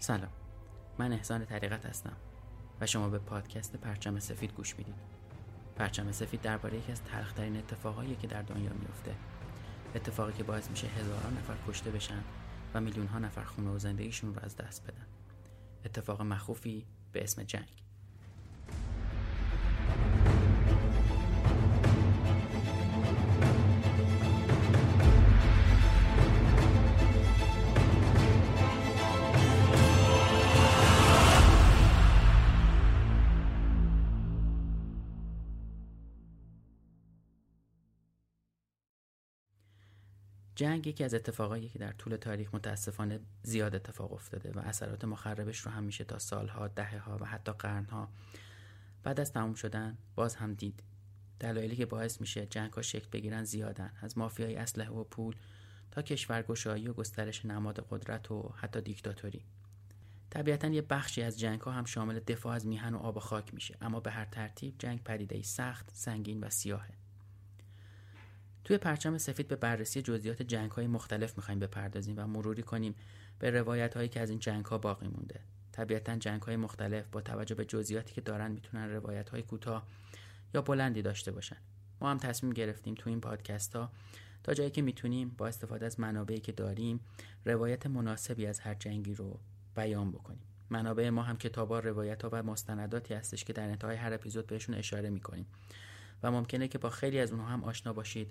سلام. من احسان طریقت هستم و شما به پادکست پرچم سفید گوش می‌دید. پرچم سفید درباره یکی از تلخترین اتفاقایی که در دنیا میفته اتفاقی که باعث میشه هزاران نفر کشته بشن و میلیون ها نفر خونه و زندگیشون رو از دست بدن. اتفاق مخوفی به اسم جنگ. جنگ یکی از اتفاقایی که در طول تاریخ متاسفانه زیاد اتفاق افتاده و اثرات مخربش رو هم میشه تا سالها، دهه ها و حتی قرنها بعد از تموم شدن باز هم دید. دلایلی که باعث میشه جنگ ها شکل بگیرن زیادن از مافیای اسلحه و پول تا کشورگشایی و گسترش نماد قدرت و حتی دیکتاتوری. طبیعتا یه بخشی از جنگ ها هم شامل دفاع از میهن و آب و خاک میشه اما به هر ترتیب جنگ پدیده سخت، سنگین و سیاهه. توی پرچم سفید به بررسی جزئیات جنگ های مختلف می‌خوایم بپردازیم و مروری کنیم به روایت هایی که از این جنگ ها باقی مونده. طبیعتا جنگ های مختلف با توجه به جزئیاتی که دارن می‌تونن روایت های کوتاه یا بلندی داشته باشن. ما هم تصمیم گرفتیم تو این پادکست ها تا جایی که می‌تونیم با استفاده از منابعی که داریم روایت مناسبی از هر جنگی رو بیان بکنیم. منابع ما هم کتابا روایت ها و مستنداتی هستش که در انتهای هر اپیزود بهشون اشاره می‌کنیم. و ممکنه که با خیلی از اونها هم آشنا باشید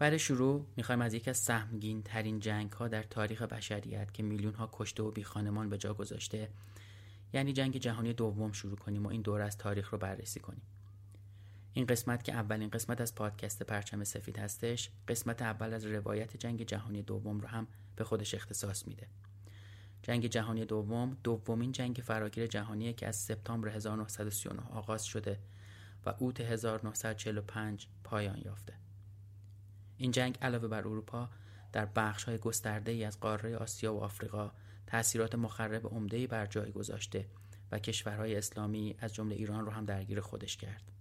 برای شروع می‌خوایم از یکی از سهمگین ترین جنگ ها در تاریخ بشریت که میلیون ها کشته و بی خانمان به جا گذاشته یعنی جنگ جهانی دوم شروع کنیم و این دور از تاریخ رو بررسی کنیم. این قسمت که اولین قسمت از پادکست پرچم سفید هستش قسمت اول از روایت جنگ جهانی دوم رو هم به خودش اختصاص میده. جنگ جهانی دوم دومین جنگ فراگیر جهانیه که از سپتامبر 1939 آغاز شده و اوت 1945 پایان یافته. این جنگ علاوه بر اروپا در بخش های گسترده ای از قاره آسیا و آفریقا تأثیرات مخرب عمده بر جای گذاشته و کشورهای اسلامی از جمله ایران رو هم درگیر خودش کرد.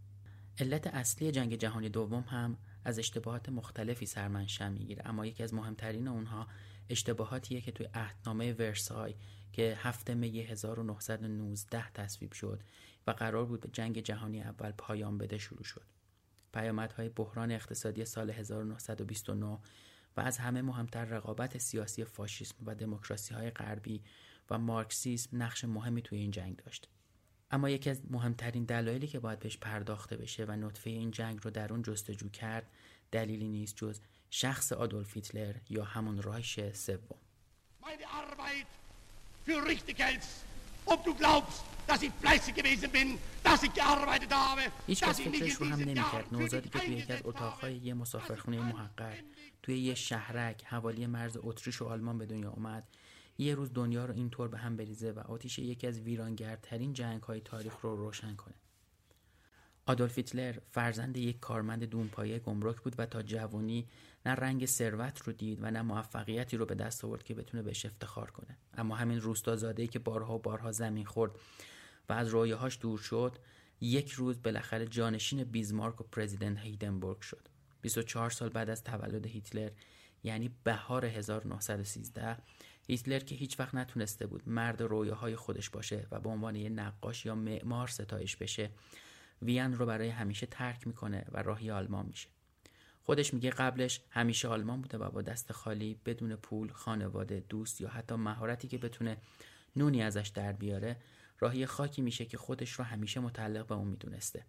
علت اصلی جنگ جهانی دوم هم از اشتباهات مختلفی سرمنشأ می‌گیره اما یکی از مهمترین اونها اشتباهاتیه که توی عهدنامه ورسای که هفته می 1919 تصویب شد و قرار بود به جنگ جهانی اول پایان بده شروع شد. پیامدهای بحران اقتصادی سال 1929 و از همه مهمتر رقابت سیاسی فاشیسم و دموکراسی های غربی و مارکسیسم نقش مهمی توی این جنگ داشت. اما یکی از مهمترین دلایلی که باید بهش پرداخته بشه و نطفه این جنگ رو در اون جستجو کرد دلیلی نیست جز شخص آدولف هیتلر یا همون رایش سوم. Dass ich fleißig gewesen bin, dass ich gearbeitet habe. هیچ کس فکرش رو هم نمی‌کرد. نوزادی که توی یکی از اتاقهای یه مسافرخونه محقق. توی یه شهرک حوالی مرز اتریش و آلمان به دنیا اومد. یه روز دنیا رو اینطور به هم بریزه و آتیش یکی از ویرانگرترین جنگ های تاریخ رو روشن کنه. آدولف هیتلر فرزند یک کارمند دونپایه گمرک بود و تا جوانی نه رنگ ثروت رو دید و نه موفقیتی رو به دست آورد که بتونه بهش افتخار کنه. اما همین روستازاده که بارها و بارها زمین خورد و از رویاهاش دور شد یک روز بالاخره جانشین بیزمارک و پرزیدنت هیدنبورگ شد. 24 سال بعد از تولد هیتلر یعنی بهار 1913 هیتلر که هیچ وقت نتونسته بود مرد رویاهای خودش باشه و به عنوان یه نقاش یا معمار ستایش بشه وین رو برای همیشه ترک می‌کنه و راهی آلمان میشه. خودش میگه قبلش همیشه آلمان بوده و با دست خالی بدون پول خانواده دوست یا حتی مهارتی که بتونه نونی ازش در بیاره راهی خاکی میشه که خودش رو همیشه متعلق به اون می‌دونسته.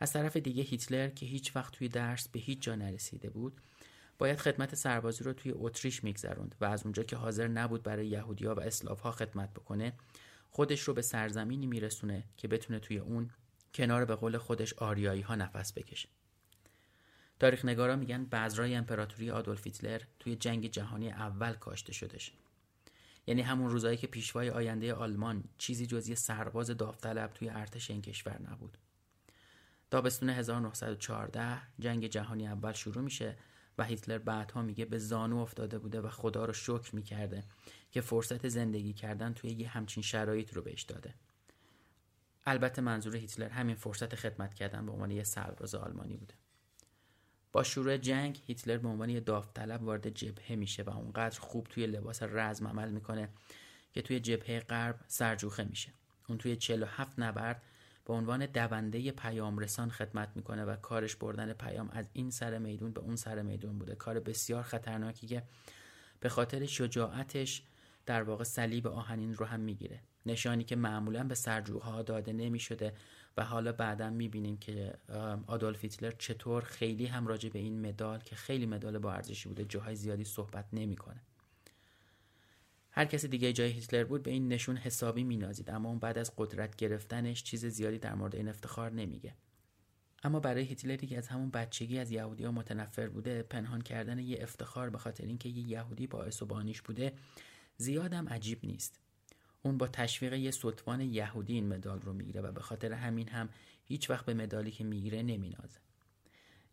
از طرف دیگه هیتلر که هیچ وقت توی درس به هیچ جا نرسیده بود باید خدمت سربازی رو توی اتریش میگذروند و از اونجا که حاضر نبود برای یهودیا و اسلافها خدمت بکنه خودش رو به سرزمینی میرسونه که بتونه توی اون کنار به قول خودش آریایی ها نفس بکشه. تاریخ نگارا میگن بذرای امپراتوری آدولف هیتلر توی جنگ جهانی اول کاشته شدش یعنی همون روزایی که پیشوای آینده آلمان چیزی جز یه سرباز داوطلب توی ارتش این کشور نبود. تابستون 1914 جنگ جهانی اول شروع میشه و هیتلر بعدها میگه به زانو افتاده بوده و خدا رو شکر می‌کرده که فرصت زندگی کردن توی یه همچین شرایط رو بهش داده. البته منظور هیتلر همین فرصت خدمت کردن به عنوان یه سرباز آلمانی بوده. با شروع جنگ هیتلر به عنوان یه داوطلب وارد جبهه میشه و اونقدر خوب توی لباس رزم عمل می‌کنه که توی جبهه غرب سرجوخه میشه. اون توی 47 نبرد به عنوان دونده پیام رسان خدمت می‌کنه و کارش بردن پیام از این سر میدون به اون سر میدون بوده. کار بسیار خطرناکی که به خاطر شجاعتش در واقع صلیب آهنین رو هم می‌گیره. نشانی که معمولا به سرجوها داده نمی شده و حالا بعدا می بینیم که آدولف هیتلر چطور خیلی هم راجع به این مدال که خیلی مدال با ارزشی بوده جاهای زیادی صحبت نمی‌کنه. هر کسی دیگه جای هیتلر بود به این نشون حسابی مینازید اما اون بعد از قدرت گرفتنش چیز زیادی در مورد این افتخار نمیگه اما برای هیتلری که از همون بچگی از یهودی ها متنفر بوده پنهان کردن یه افتخار به خاطر اینکه یه یهودی باعث و بانیش بوده زیادم عجیب نیست اون با تشویق یه سلطان یهودی این مدال رو می‌گیره و به خاطر همین هم هیچ وقت به مدالی که می‌گیره نمینازه.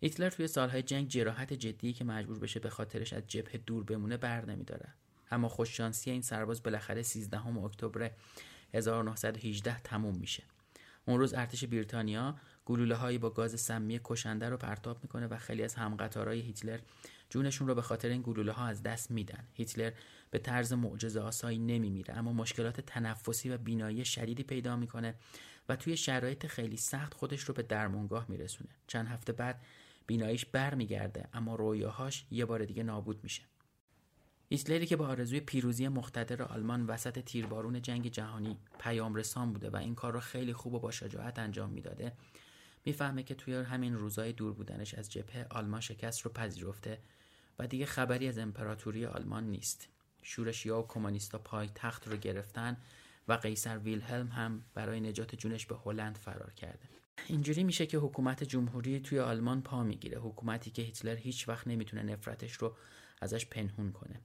هیتلر توی سالهای جنگ جراحت جدی که مجبور بشه به خاطرش از جبهه دور بمونه بر نمیداره. اما خوششانسی این سرباز بالاخره 13 اکتبر 1918 تموم میشه. اون روز ارتش بریتانیا گلوله هایی با گاز سمی کشنده رو پرتاب می‌کنه و خیلی از همقطارای هیتلر جونشون رو به خاطر این گلوله ها از دست میدن. هیتلر به طرز معجزه آسایی نمیمیره اما مشکلات تنفسی و بینایی شدیدی پیدا می‌کنه و توی شرایط خیلی سخت خودش رو به درمانگاه میرسونه. چند هفته بعد بیناییش برمیگرده اما رویاهاش یه بار دیگه نابود میشه. هیتلری که با آرزوی پیروزی مقتدر آلمان وسط تیربارون جنگ جهانی پیام رسان بوده و این کار رو خیلی خوب و با شجاعت انجام می‌داده می‌فهمه که توی همین روزای دور بودنش از جبهه آلمان شکست رو پذیرفته و دیگه خبری از امپراتوری آلمان نیست. شورشیا و کمونیستا پای تخت رو گرفتن و قیصر ویلهلم هم برای نجات جونش به هلند فرار کرده. اینجوری میشه که حکومت جمهوری توی آلمان پا می‌گیره. حکومتی که هیتلر هیچ وقت نمی‌تونه نفرتش رو ازش پنهون کنه.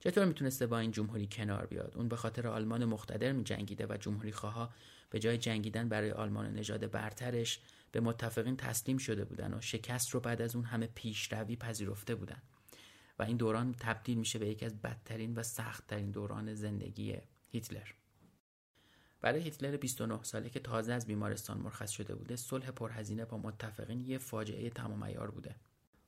چطور می‌تونسته با این جمهوری کنار بیاد؟ اون به خاطر آلمان مقتدر میجنگیده و جمهوری خواه به جای جنگیدن برای آلمان نژاد برترش به متفقین تسلیم شده بودن و شکست رو بعد از اون همه پیشروی پذیرفته بودن. و این دوران تبدیل میشه به یکی از بدترین و سختترین دوران زندگی هیتلر. برای هیتلر 29 ساله که تازه از بیمارستان مرخص شده بوده صلح پرهزینه با متفقین یه فاجعه تمام عیار بوده.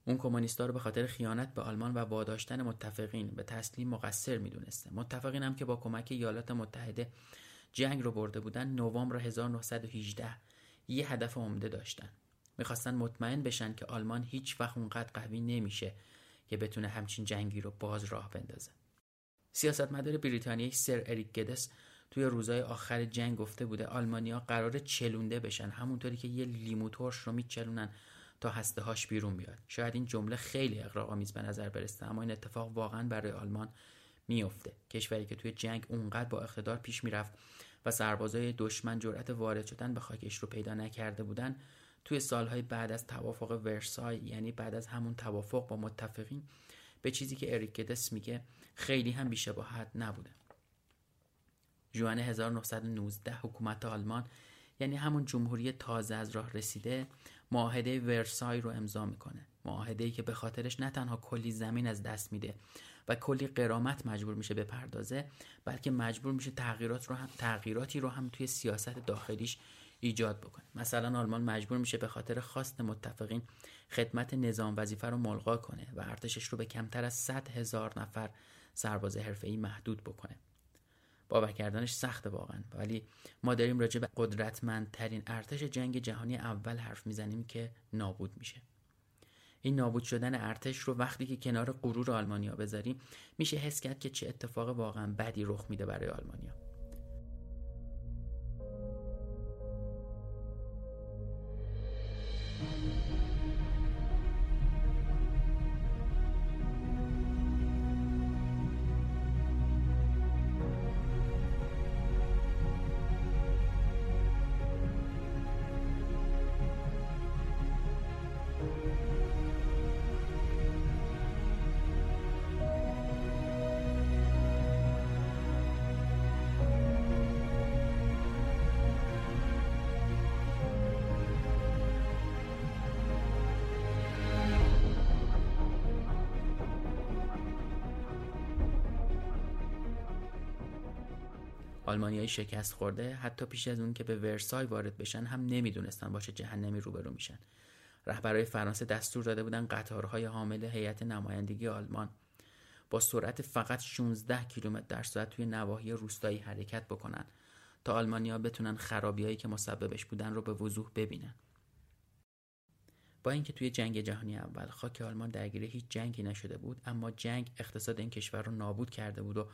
اون کمونیستا رو به خاطر خیانت به آلمان و واداشتن متفقین به تسلیم مقصر می‌دونسته. متفقین هم که با کمک ایالات متحده جنگ رو برده بودن نوامبر 1918 یه هدف عمده داشتن. می‌خواستن مطمئن بشن که آلمان هیچ وقت اونقدر قوی نمیشه که بتونه همچین جنگی رو باز راه بندازه. سیاستمدار بریتانیایی سر اریک گدس توی روزهای آخر جنگ گفته بوده آلمانیا قرار چلونده بشن همونطوری که یه لیمو ترش رو میچلونن تا هسته هاش بیرون بیاد. شاید این جمله خیلی اقراق‌آمیز به نظر برسه اما این اتفاق واقعا برای آلمان میفته کشوری که توی جنگ اونقدر با اقتدار پیش می‌رفت و سربازای دشمن جرأت وارد شدن به خاکش رو پیدا نکرده بودن توی سالهای بعد از توافق ورسای یعنی بعد از همون توافق با متفقین به چیزی که اریک گدس میگه خیلی هم بیشباهت نبوده. جوان 1919 حکومت آلمان یعنی همون جمهوری تازه از راه رسیده معاهده ورسای رو امضا می‌کنه. معاهده که به خاطرش نه تنها کلی زمین از دست میده و کلی قرامت مجبور میشه به پردازه بلکه مجبور میشه تغییرات رو هم تغییراتی رو هم توی سیاست داخلیش ایجاد بکنه. مثلا آلمان مجبور میشه به خاطر خواست متفقین خدمت نظام وظیفه رو ملغا کنه و ارتشش رو به کمتر از 100 هزار نفر سرباز حرفه‌ای محدود بکنه. باور کردنش سخته واقعا. ولی ما داریم راجع به قدرتمندترین ارتش جنگ جهانی اول حرف می‌زنیم که نابود میشه. این نابود شدن ارتش رو وقتی که کنار غرور آلمانیا بذاریم میشه حس کرد که چه اتفاق واقعا بدی رخ میده برای آلمانیا. آلمانیایی شکست خورده حتی پیش از اون که به ورسای وارد بشن هم نمی‌دونستن باشه جهنمی روبرو میشن. رهبرای فرانسه دستور داده بودن قطارهای حامل هیئت نمایندگی آلمان با سرعت فقط 16 کیلومتر در ساعت توی نواحی روستایی حرکت بکنن تا آلمانیا بتونن خرابیایی که مسببش بودن رو به وضوح ببینن. با اینکه توی جنگ جهانی اول خاک آلمان درگیر هیچ جنگی نشده بود اما جنگ اقتصاد این کشور رو نابود کرده بود و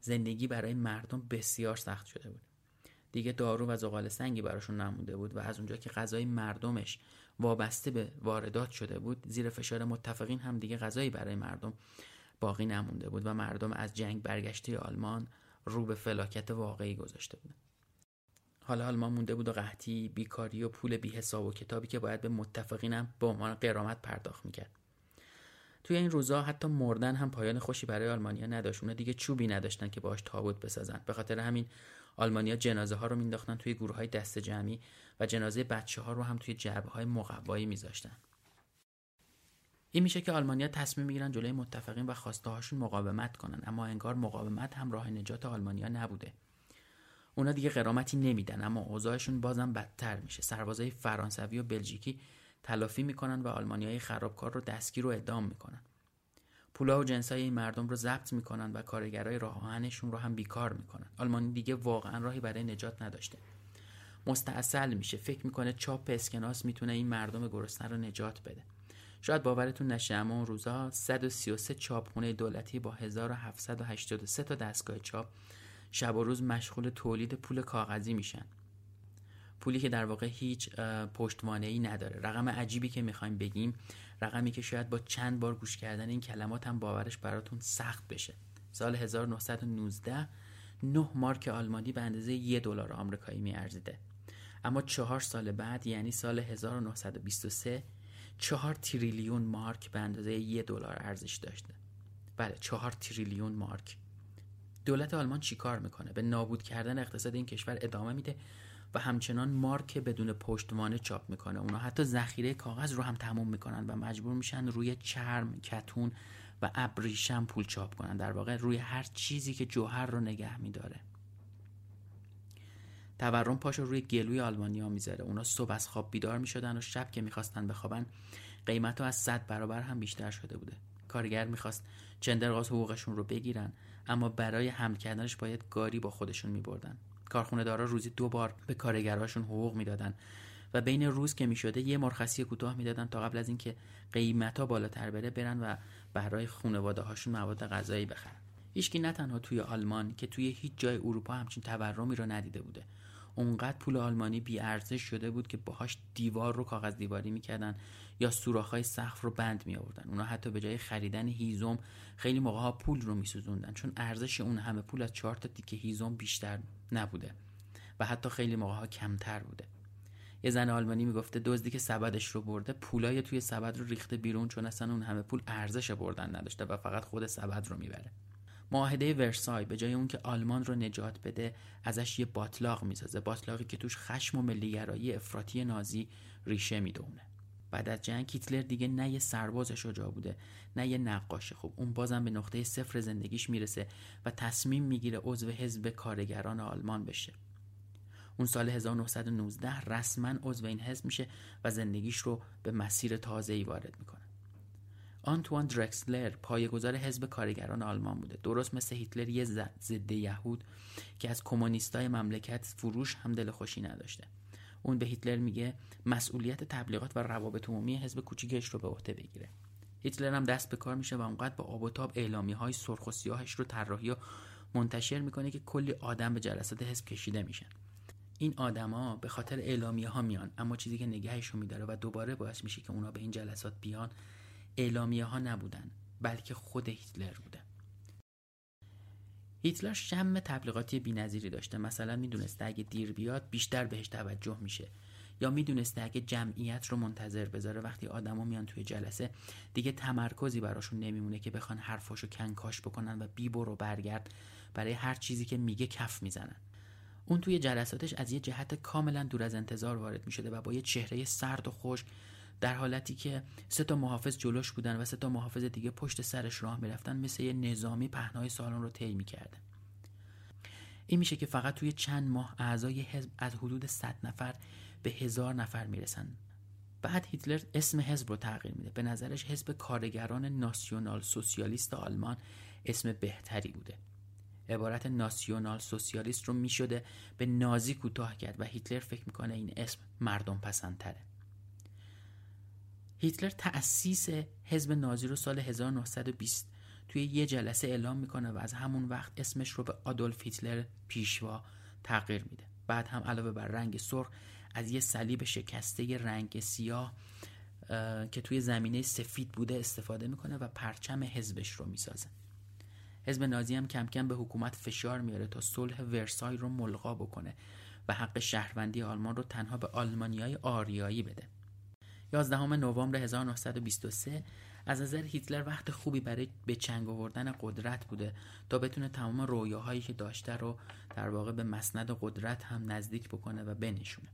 زندگی برای مردم بسیار سخت شده بود. دیگه دارو و زغال سنگی براشون نمونده بود و از اونجا که غذای مردمش وابسته به واردات شده بود زیر فشار متفقین هم دیگه غذایی برای مردم باقی نمونده بود و مردم از جنگ برگشته آلمان رو به فلاکت واقعی گذاشته بودن. حالا آلمان مونده بود و قحطی بیکاری و پول بی حساب و کتابی که باید به متفقینم به عنوان قرامت پرداخت می‌کرد. توی این روزا حتی مردن هم پایان خوشی برای آلمانیا نداشت. اونا دیگه چوبی نداشتن که باش تابوت بسازن. به خاطر همین آلمانیا جنازه ها رو مینداختن توی گروه های دست جمعی و جنازه بچه ها رو هم توی جعبه های مقوایی میذاشتن. این میشه که آلمانیا تصمیم می‌گیرن جلوی متفقین و خواسته هاشون مقاومت کنن اما انگار مقاومت هم راه نجات آلمانیا نبوده. اونا دیگه قرامتی نمیدن اما اوضاعشون بازم بدتر میشه. سربازای فرانسوی و بلژیکی تلافی می‌کنن و آلمانیای خرابکار رو دستگیر و اعدام می‌کنن. پولا و جنسای این مردم رو ضبط می‌کنن و کارگرای راه آهنشون رو هم بیکار می‌کنن. آلمانی دیگه واقعا راهی برای نجات نداشته. مستاصل میشه. فکر می‌کنه چاپ اسکناس می‌تونه این مردم گرسنه رو نجات بده. شاید باورتون نشه اما اون روزها 133 چاپخونه دولتی با 1783 تا دستگاه چاپ شب و روز مشغول تولید پول کاغذی میشن. پولی که در واقع هیچ پشتوانه ای نداره. رقم عجیبی که می‌خوایم بگیم رقمی که شاید با چند بار گوش کردن این کلمات هم باورش براتون سخت بشه. سال 1919 نه مارک آلمانی به اندازه یه دلار آمریکایی میارزیده. اما چهار سال بعد یعنی سال 1923 چهار تریلیون مارک به اندازه یه دلار ارزش داشته. بله چهار تریلیون مارک. دولت آلمان چیکار می‌کنه؟ به نابود کردن اقتصاد این کشور ادامه میده. و همچنان مارک بدون پشتوانه چاپ می‌کنه. اونا حتی ذخیره کاغذ رو هم تموم می‌کنن و مجبور میشن روی چرم کتون و ابریشم پول چاپ کنن. در واقع روی هر چیزی که جوهر رو نگه میداره. تورم پاشو روی گلوی آلمانیا می‌ذاره. اونا صبح از خواب بیدار می‌شدن و شب که می‌خواستن بخوابن قیمت ها از صد برابر هم بیشتر شده بوده. کارگر می‌خواست چندرغاز حقوقشون رو بگیرن اما برای حمل کردنش باید گاری با خودشون میبردن. کارخونه دارا روزی دو بار به کارگراشون حقوق می‌دادن و بین روز که می‌شده یه مرخصی کوتاه می‌دادن تا قبل از اینکه قیمت ها بالاتر بره برن و برای خانواده هاشون مواد غذایی بخرن. هیچکی نه تنها توی آلمان که توی هیچ جای اروپا همچین تورمی رو ندیده بوده. اونقدر پول آلمانی بی ارزش شده بود که باهاش دیوار رو کاغذ دیواری می‌کردن یا سوراخ‌های سقف رو بند می آوردن اونا حتی به جای خریدن هیزم خیلی موقع ها پول رو میسوزوندن. چون ارزش اون همه پول از چهار تا تیکه هیزم بیشتر نبوده و حتی خیلی موقع ها کمتر بوده. یه زن آلمانی می‌گفته دزدی که سبدش رو برده پولای توی سبد رو ریخته بیرون چون اصلا اون همه پول ارزش بردن نداشته و فقط خود سبد رو می‌بره. معاهده ورسای به جای اون که آلمان رو نجات بده ازش یه باطلاق می‌سازه. باطلاقی که توش خشم و ملیگرایی افراطی نازی ریشه می‌دونه. بعد از جنگ هیتلر دیگه نه یه سرباز شجاع بوده نه یه نقاش خوب. اون بازم به نقطه صفر زندگیش می‌رسه و تصمیم می‌گیره عضو حزب کارگران آلمان بشه. اون سال 1919 رسما عضو این حزب میشه و زندگیش رو به مسیر تازه‌ای وارد می‌کنه. آنتوان درکسلر پایه‌گذار حزب کارگران آلمان بوده. درست مثل هیتلر یه ضد یهود که از کمونیستای مملکت فروش هم دل خوشی نداشته. اون به هیتلر میگه مسئولیت تبلیغات و روابط عمومی حزب کوچیکش رو به عهده بگیره. هیتلر هم دست به کار میشه و اونقدر با آب و تاب اعلامی های سرخ و سیاهش رو طراحی و منتشر می‌کنه که کلی آدم به جلسات حزب کشیده میشن. این آدما به خاطر اعلامیه ها میان اما چیزی که نگهشون میداره و دوباره باعث میشه که اونا به این جلسات بیان اعلامیه ها نبودن بلکه خود هیتلر بوده. هیتلر شم تبلیغاتی بینظیری داشته. مثلا می‌دونسته اگه دیر بیاد بیشتر بهش توجه میشه. یا می‌دونسته اگه جمعیت رو منتظر بذاره. وقتی آدما میان توی جلسه دیگه تمرکزی براشون نمیمونه که بخوان حرفاشو کنکاش بکنن و بی برو برگرد برای هر چیزی که میگه کف می‌زنن. اون توی جلساتش از یه جهت کاملا دور از انتظار وارد می‌شده و با یه چهره سرد و خشک در حالتی که سه تا محافظ جلوش بودن و سه تا محافظ دیگه پشت سرش راه می‌رفتن مثل یه نظامی پهنای سالن رو طی می‌کرده. این میشه که فقط توی چند ماه اعضای حزب از حدود 100 نفر به هزار نفر می‌رسن. بعد هیتلر اسم حزب رو تغییر میده. به نظرش حزب کارگران ناسیونال سوسیالیست آلمان اسم بهتری بوده. عبارت ناسیونال سوسیالیست رو می‌شده به نازی کوتاه کرد و هیتلر فکر می‌کنه این اسم مردم پسندتره. هیتلر تأسیس حزب نازی رو سال 1920 توی یه جلسه اعلام می‌کنه و از همون وقت اسمش رو به آدولف هیتلر پیشوا تغییر میده. بعد هم علاوه بر رنگ سرخ از یه صلیب شکسته رنگ سیاه که توی زمینه سفید بوده استفاده می‌کنه و پرچم حزبش رو می‌سازه. حزب نازی هم کم کم به حکومت فشار میاره تا صلح ورسای رو ملغا بکنه و حق شهروندی آلمان رو تنها به آلمانیای آریایی بده. 11 نوامبر 1923 از نظر هیتلر وقت خوبی برای به چنگ آوردن قدرت بوده تا بتونه تمام رویاهایی که داشته رو در واقع به مسند قدرت هم نزدیک بکنه و بنشونه.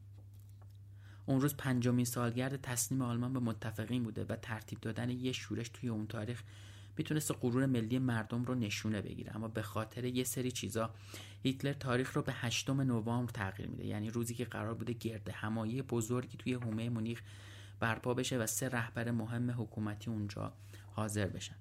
اون روز پنجمین سالگرد تسلیم آلمان به متفقین بوده و ترتیب دادن یه شورش توی اون تاریخ می‌تونست غرور ملی مردم رو نشونه بگیره. اما به خاطر یه سری چیزا هیتلر تاریخ رو به هشتم نوامبر تغییر میده. یعنی روزی که قرار بوده گرد همایی بزرگی توی حومه مونیخ برپا بشه و سه رهبر مهم حکومتی اونجا حاضر بشن.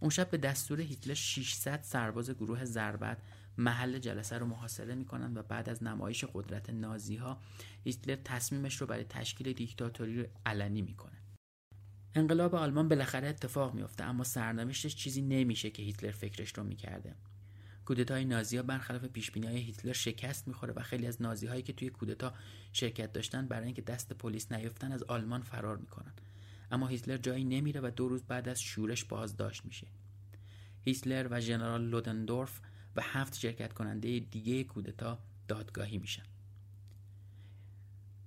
اون شب به دستور هیتلر 600 سرباز گروه ضربت محل جلسه رو محاصره می‌کنن و بعد از نمایش قدرت نازی ها هیتلر تصمیمش رو برای تشکیل دیکتاتوری رو علنی می‌کنه. انقلاب آلمان بالاخره اتفاق میفته اما سرنوشتش چیزی نمیشه که هیتلر فکرش رو می‌کرده. کودتای نازی برخلاف پیش های هیتلر شکست می‌خوره و خیلی از نازی هایی که توی کودتا شرکت داشتن برای اینکه دست پلیس نیفتن از آلمان فرار می‌کنن. اما هیتلر جایی نمیره و دو روز بعد از شورش بازداشت میشه. هیتلر و ژنرال لودندورف و هفت شرکت کننده دیگه کودتا دادگاهی میشن.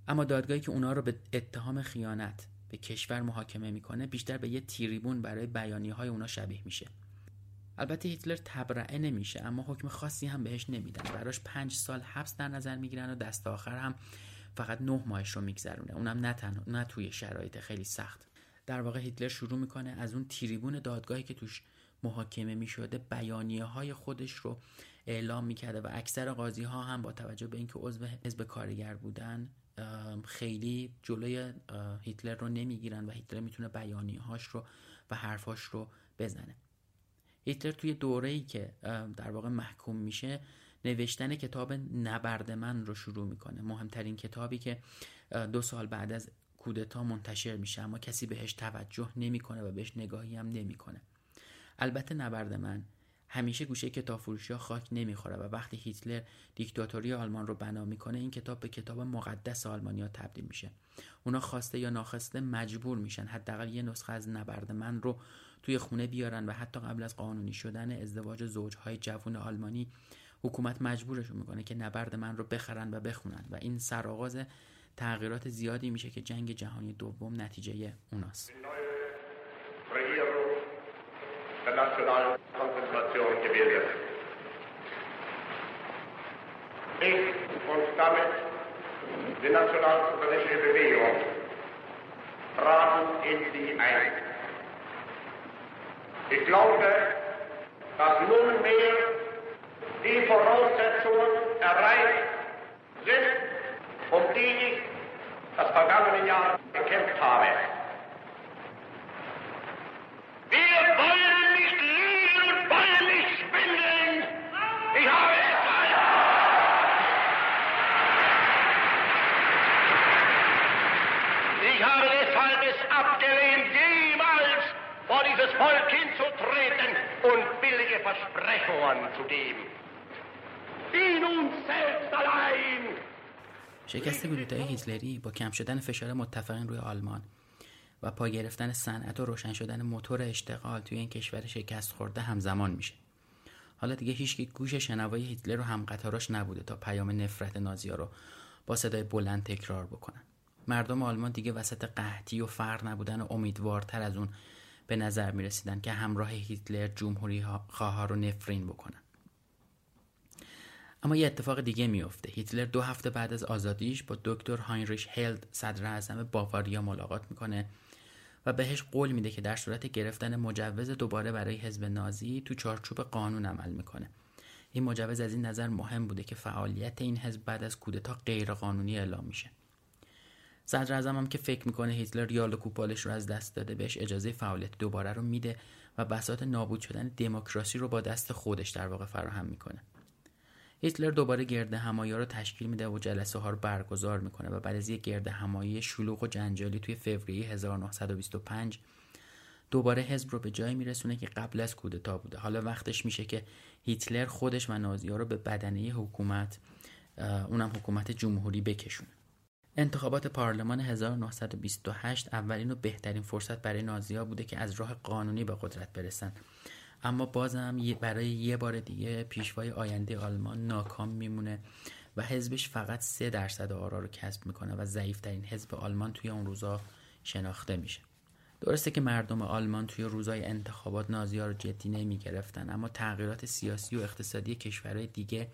اما دادگاهی که اونا رو به اتهام خیانت به کشور محاکمه می‌کنه بیشتر به یه تیریبون برای بیانی های اونا شبیه میشه. البته هیتلر تبرئه نمیشه اما حکم خاصی هم بهش نمیدن. براش پنج سال حبس در نظر می‌گیرن و دست آخر هم فقط نه ماهش رو میگذرونه. اونم نه تنها نه توی شرایط خیلی سخت. در واقع هیتلر شروع می‌کنه از اون تریبون دادگاهی که توش محاکمه می‌شده بیانیه های خودش رو اعلام می‌کرده و اکثر قاضی ها هم با توجه به اینکه عضو حزب کارگر بودن خیلی جلوی هیتلر رو نمی‌گیرن و هیتلر می‌تونه بیانی هاش رو و حرفاش رو بزنه. هیتلر توی دوره ای که در واقع محکوم میشه نوشتن کتاب نبرد من رو شروع می‌کنه. مهمترین کتابی که دو سال بعد از کودتا منتشر میشه اما کسی بهش توجه نمی‌کنه و بهش نگاهی هم نمی‌کنه. البته نبرد من همیشه گوشه کتاب فروشی ها خاک نمی‌خوره و وقتی هیتلر دیکتاتوری آلمان رو بنا می‌کنه این کتاب به کتاب مقدس آلمانیا تبدیل میشه. اونا خواسته یا ناخواسته مجبور میشن حداقل یه نسخه از نبرد من رو توی خونه بیارن و حتی قبل از قانونی شدن ازدواج زوجهای جوان آلمانی حکومت مجبورشون می‌کنه که نبرد من رو بخرن و بخونن و این سرآغاز تغییرات زیادی میشه که جنگ جهانی دوم نتیجه اوناست die nationalsozialistische Bewegung traten in sie ein. Ich glaube, dass nunmehr die Voraussetzungen erreicht sind, um die ich das vergangene Jahr gekämpft habe. Wir wollen nicht lieben und wollen nicht spenden. Ich habe deshalb. Ich habe deshalb es abgelehnt, vor dieses Volk hinzutreten und billige Versprechungen zu geben. Die nun selbst allein! شکست کودتای هیتلری با کم شدن فشار متفقین روی آلمان و پا گرفتن صنعت و روشن شدن موتور اشتغال توی این کشور شکست خورده همزمان میشه. حالا دیگه هیچکی گوش شنوای هیتلر رو هم قطاراش نبوده تا پیام نفرت نازیا رو با صدای بلند تکرار بکنن. مردم آلمان دیگه وسط قحطی و فقر نبودن و امیدوارتر از اون به نظر می رسیدن که همراه هیتلر جمهوری خواه رو نفرین بکنن. اما یه اتفاق دیگه میفته هیتلر دو هفته بعد از آزادیش با دکتر هاینریش هلد صدر اعظم باواریا ملاقات می‌کنه و بهش قول میده که در صورت گرفتن مجوز دوباره برای حزب نازی تو چارچوب قانون عمل می‌کنه. این مجوز از این نظر مهم بوده که فعالیت این حزب بعد از کودتا غیرقانونی اعلام میشه. صدر هم که فکر می‌کنه هیتلر یال و کوپالش رو از دست داده بهش اجازه فعالیت دوباره رو میده و بساط نابود شدن دموکراسی رو با دست خودش در واقع فراهم می‌کنه. هیتلر دوباره گرد همایی رو تشکیل میده و جلسه ها رو برگزار می‌کنه و بعد از یک گرد همایی شلوغ و جنجالی توی فوریه 1925 دوباره حزب رو به جایی میرسونه که قبل از کودتا بوده. حالا وقتش میشه که هیتلر خودش و نازیها رو به بدنه حکومت اونم حکومت جمهوری بکشونه. انتخابات پارلمان 1928 اولین و بهترین فرصت برای نازیها بوده که از راه قانونی به قدرت برسن اما بازم برای یه بار دیگه پیشوای آینده آلمان ناکام میمونه و حزبش فقط سه درصد آرا رو کسب می‌کنه و ضعیفترین حزب آلمان توی اون روزا شناخته میشه. درسته که مردم آلمان توی روزای انتخابات نازی رو جدی نمی گرفتن اما تغییرات سیاسی و اقتصادی کشورهای دیگه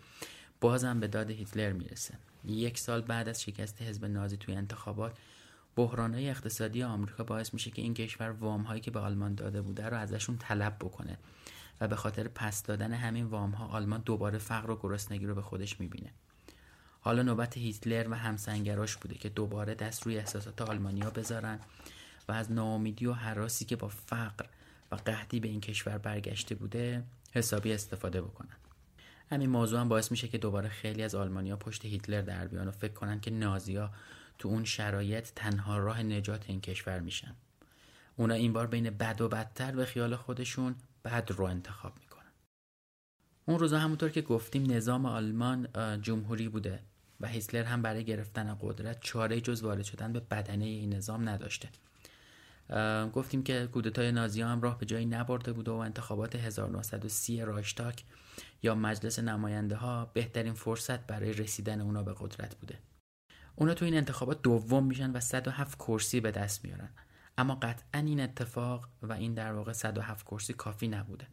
بازم به داد هیتلر می‌رسه. یک سال بعد از شکست حزب نازی توی انتخابات بحرانهای اقتصادی آمریکا باعث میشه که این کشور وام هایی که به آلمان داده بوده رو ازشون طلب بکنه و به خاطر پس دادن همین وام ها آلمان دوباره فقر و گرسنگی رو به خودش می‌بینه. حالا نوبت هیتلر و همسنگراش بوده که دوباره دست روی احساسات آلمانیا بذارن و از ناامیدی و حراسی که با فقر و قحطی به این کشور برگشته بوده حسابی استفاده بکنن. همین موضوع هم باعث میشه که دوباره خیلی از آلمانیا پشت هیتلر در بیان و فکر کنن که نازیا تو اون شرایط تنها راه نجات این کشور میشن. اونا این بار بین بد و بدتر به خیال خودشون بد رو انتخاب می‌کنن. اون روزا همونطور که گفتیم نظام آلمان جمهوری بوده و هیتلر هم برای گرفتن قدرت چاره جز وارد شدن به بدنه این نظام نداشته. گفتیم که کودتای نازی هم راه به جایی نبرده بوده و انتخابات 1930 راشتاک یا مجلس نماینده ها بهترین فرصت برای رسیدن اونا به قدرت بوده. اونا تو این انتخابات دوم میشن و 107 کرسی به دست میارن. اما قطعا این اتفاق و این در واقع 107 کرسی کافی نبوده.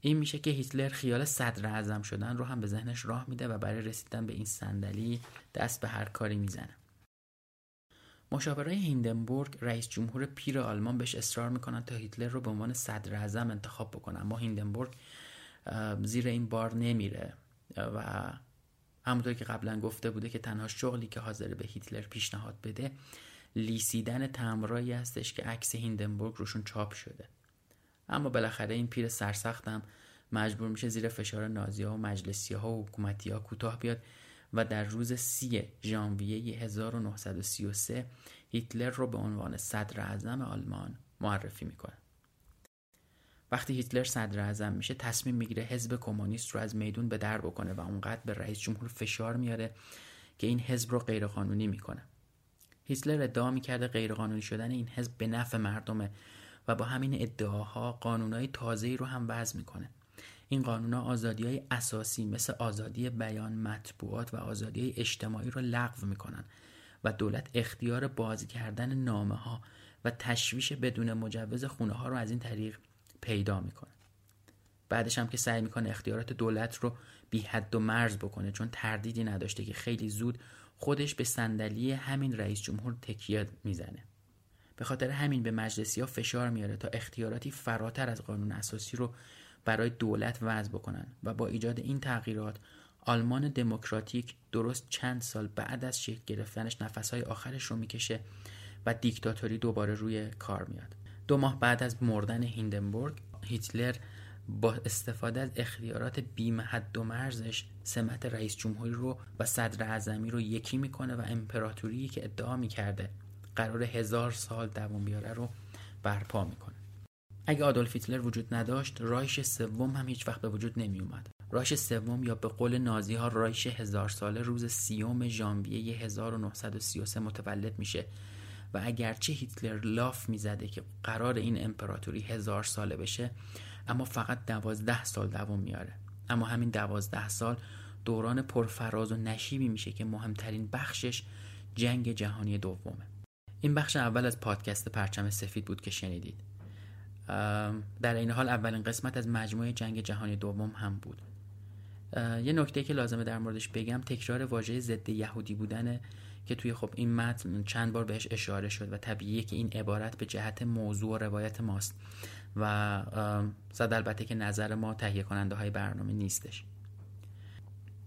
این میشه که هیتلر خیال صدر اعظم شدن رو هم به ذهنش راه میده و برای رسیدن به این صندلی دست به هر کاری می‌زنه. مشاورای هیندنبورگ رئیس جمهور پیر آلمان بهش اصرار می‌کنن تا هیتلر رو به عنوان صدر اعظم انتخاب بکنه اما هیندنبورگ زیر این بار نمیره. و همونطور که قبلا گفته بوده که تنها شغلی که حاضر به هیتلر پیشنهاد بده لیسیدن تمرایی هستش که عکس هیندنبورگ روشون چاپ شده. اما بالاخره این پیر سرسختم مجبور میشه زیر فشار نازی ها و مجلسی ها و حکومتی ها کوتاه بیاد. و در روز سی ژانویه 1933 هیتلر رو به عنوان صدر اعظم آلمان معرفی می‌کنه. وقتی هیتلر صدر اعظم میشه تصمیم می‌گیره حزب کمونیست رو از میدون به در بکنه و اونقدر به رئیس جمهور فشار میاره که این حزب رو غیرقانونی می‌کنه. هیتلر ادعا می‌کرده غیرقانونی شدن این حزب به نفع مردمه و با همین ادعاها قانونهای تازه‌ای رو هم وضع می‌کنه. این قانونها آزادی های اساسی مثل آزادی بیان مطبوعات و آزادی اجتماعی رو لغو می‌کنن و دولت اختیار بازی کردن نامه ها و تشویش بدون مجوز خونه ها رو از این طریق پیدا می‌کنه. بعدش هم که سعی می‌کنه اختیارات دولت رو بی حد و مرز بکنه چون تردیدی نداشته که خیلی زود خودش به صندلی همین رئیس جمهور تکیه می‌زنه. به خاطر همین به مجلسی ها فشار میاره تا اختیاراتی فراتر از قانون اساسی رو برای دولت وضع بکنن و با ایجاد این تغییرات آلمان دموکراتیک درست چند سال بعد از شکل گرفتنش نفسهای آخرش رو می‌کشه و دیکتاتوری دوباره روی کار میاد. دو ماه بعد از مردن هیندنبورگ هیتلر با استفاده از اختیارات بیم حد و مرزش سمت رئیس جمهوری رو و صدر اعظمی رو یکی می‌کنه و امپراتوری که ادعا می‌کرده قرار هزار سال دوام بیاره رو برپا می‌کنه. اگه آدولف هیتلر وجود نداشت رایش سوم هم هیچ وقت به وجود نمی اومد رایش سوم یا به قول نازی ها رایش هزار ساله روز سیوم ژانویه 1933 متولد میشه. و اگرچه هیتلر لاف می‌زده که قرار این امپراتوری هزار ساله بشه اما فقط دوازده سال دوام میاره اما همین دوازده سال دوران پرفراز و نشیبی میشه که مهمترین بخشش جنگ جهانی دومه. این بخش اول از پادکست پرچم سفید بود که شنیدید. در این حال اولین قسمت از مجموعه جنگ جهانی دوم هم بود. یه نکته که لازمه در موردش بگم تکرار واژه ضد یهودی بودنه که توی خب این متن چند بار بهش اشاره شد و طبیعیه که این عبارت به جهت موضوع و روایت ماست و صد البته که نظر ما تهیه کننده های برنامه نیستش.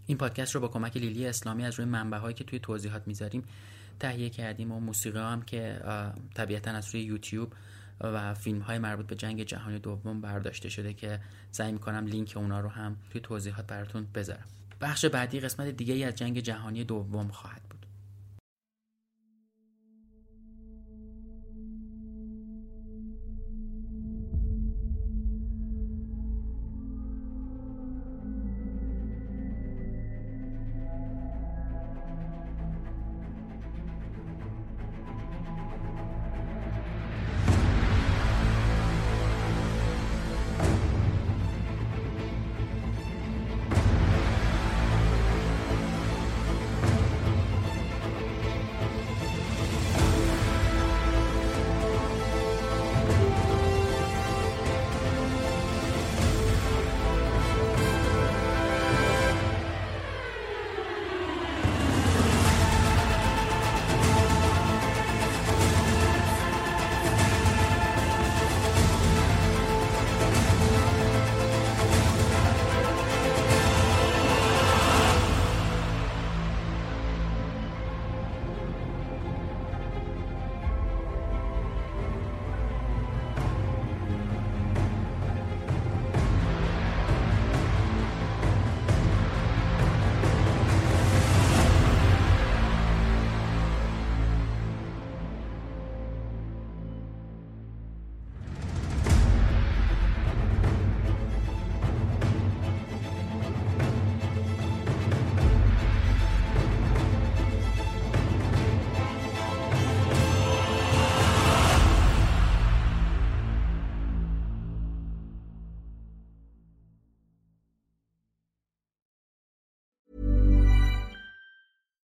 این پادکست رو با کمک لیلی اسلامی از روی منبع هایی که توی توضیحات می‌ذاریم تهیه کردیم و موسیقی هم که طبیعتا از روی یوتیوب و فیلم های مربوط به جنگ جهانی دوم برداشته شده که سعی می‌کنم لینک اونا رو هم توی توضیحات براتون بذارم. بخش بعدی قسمت دیگه ای از جنگ جهانی دوم خواهد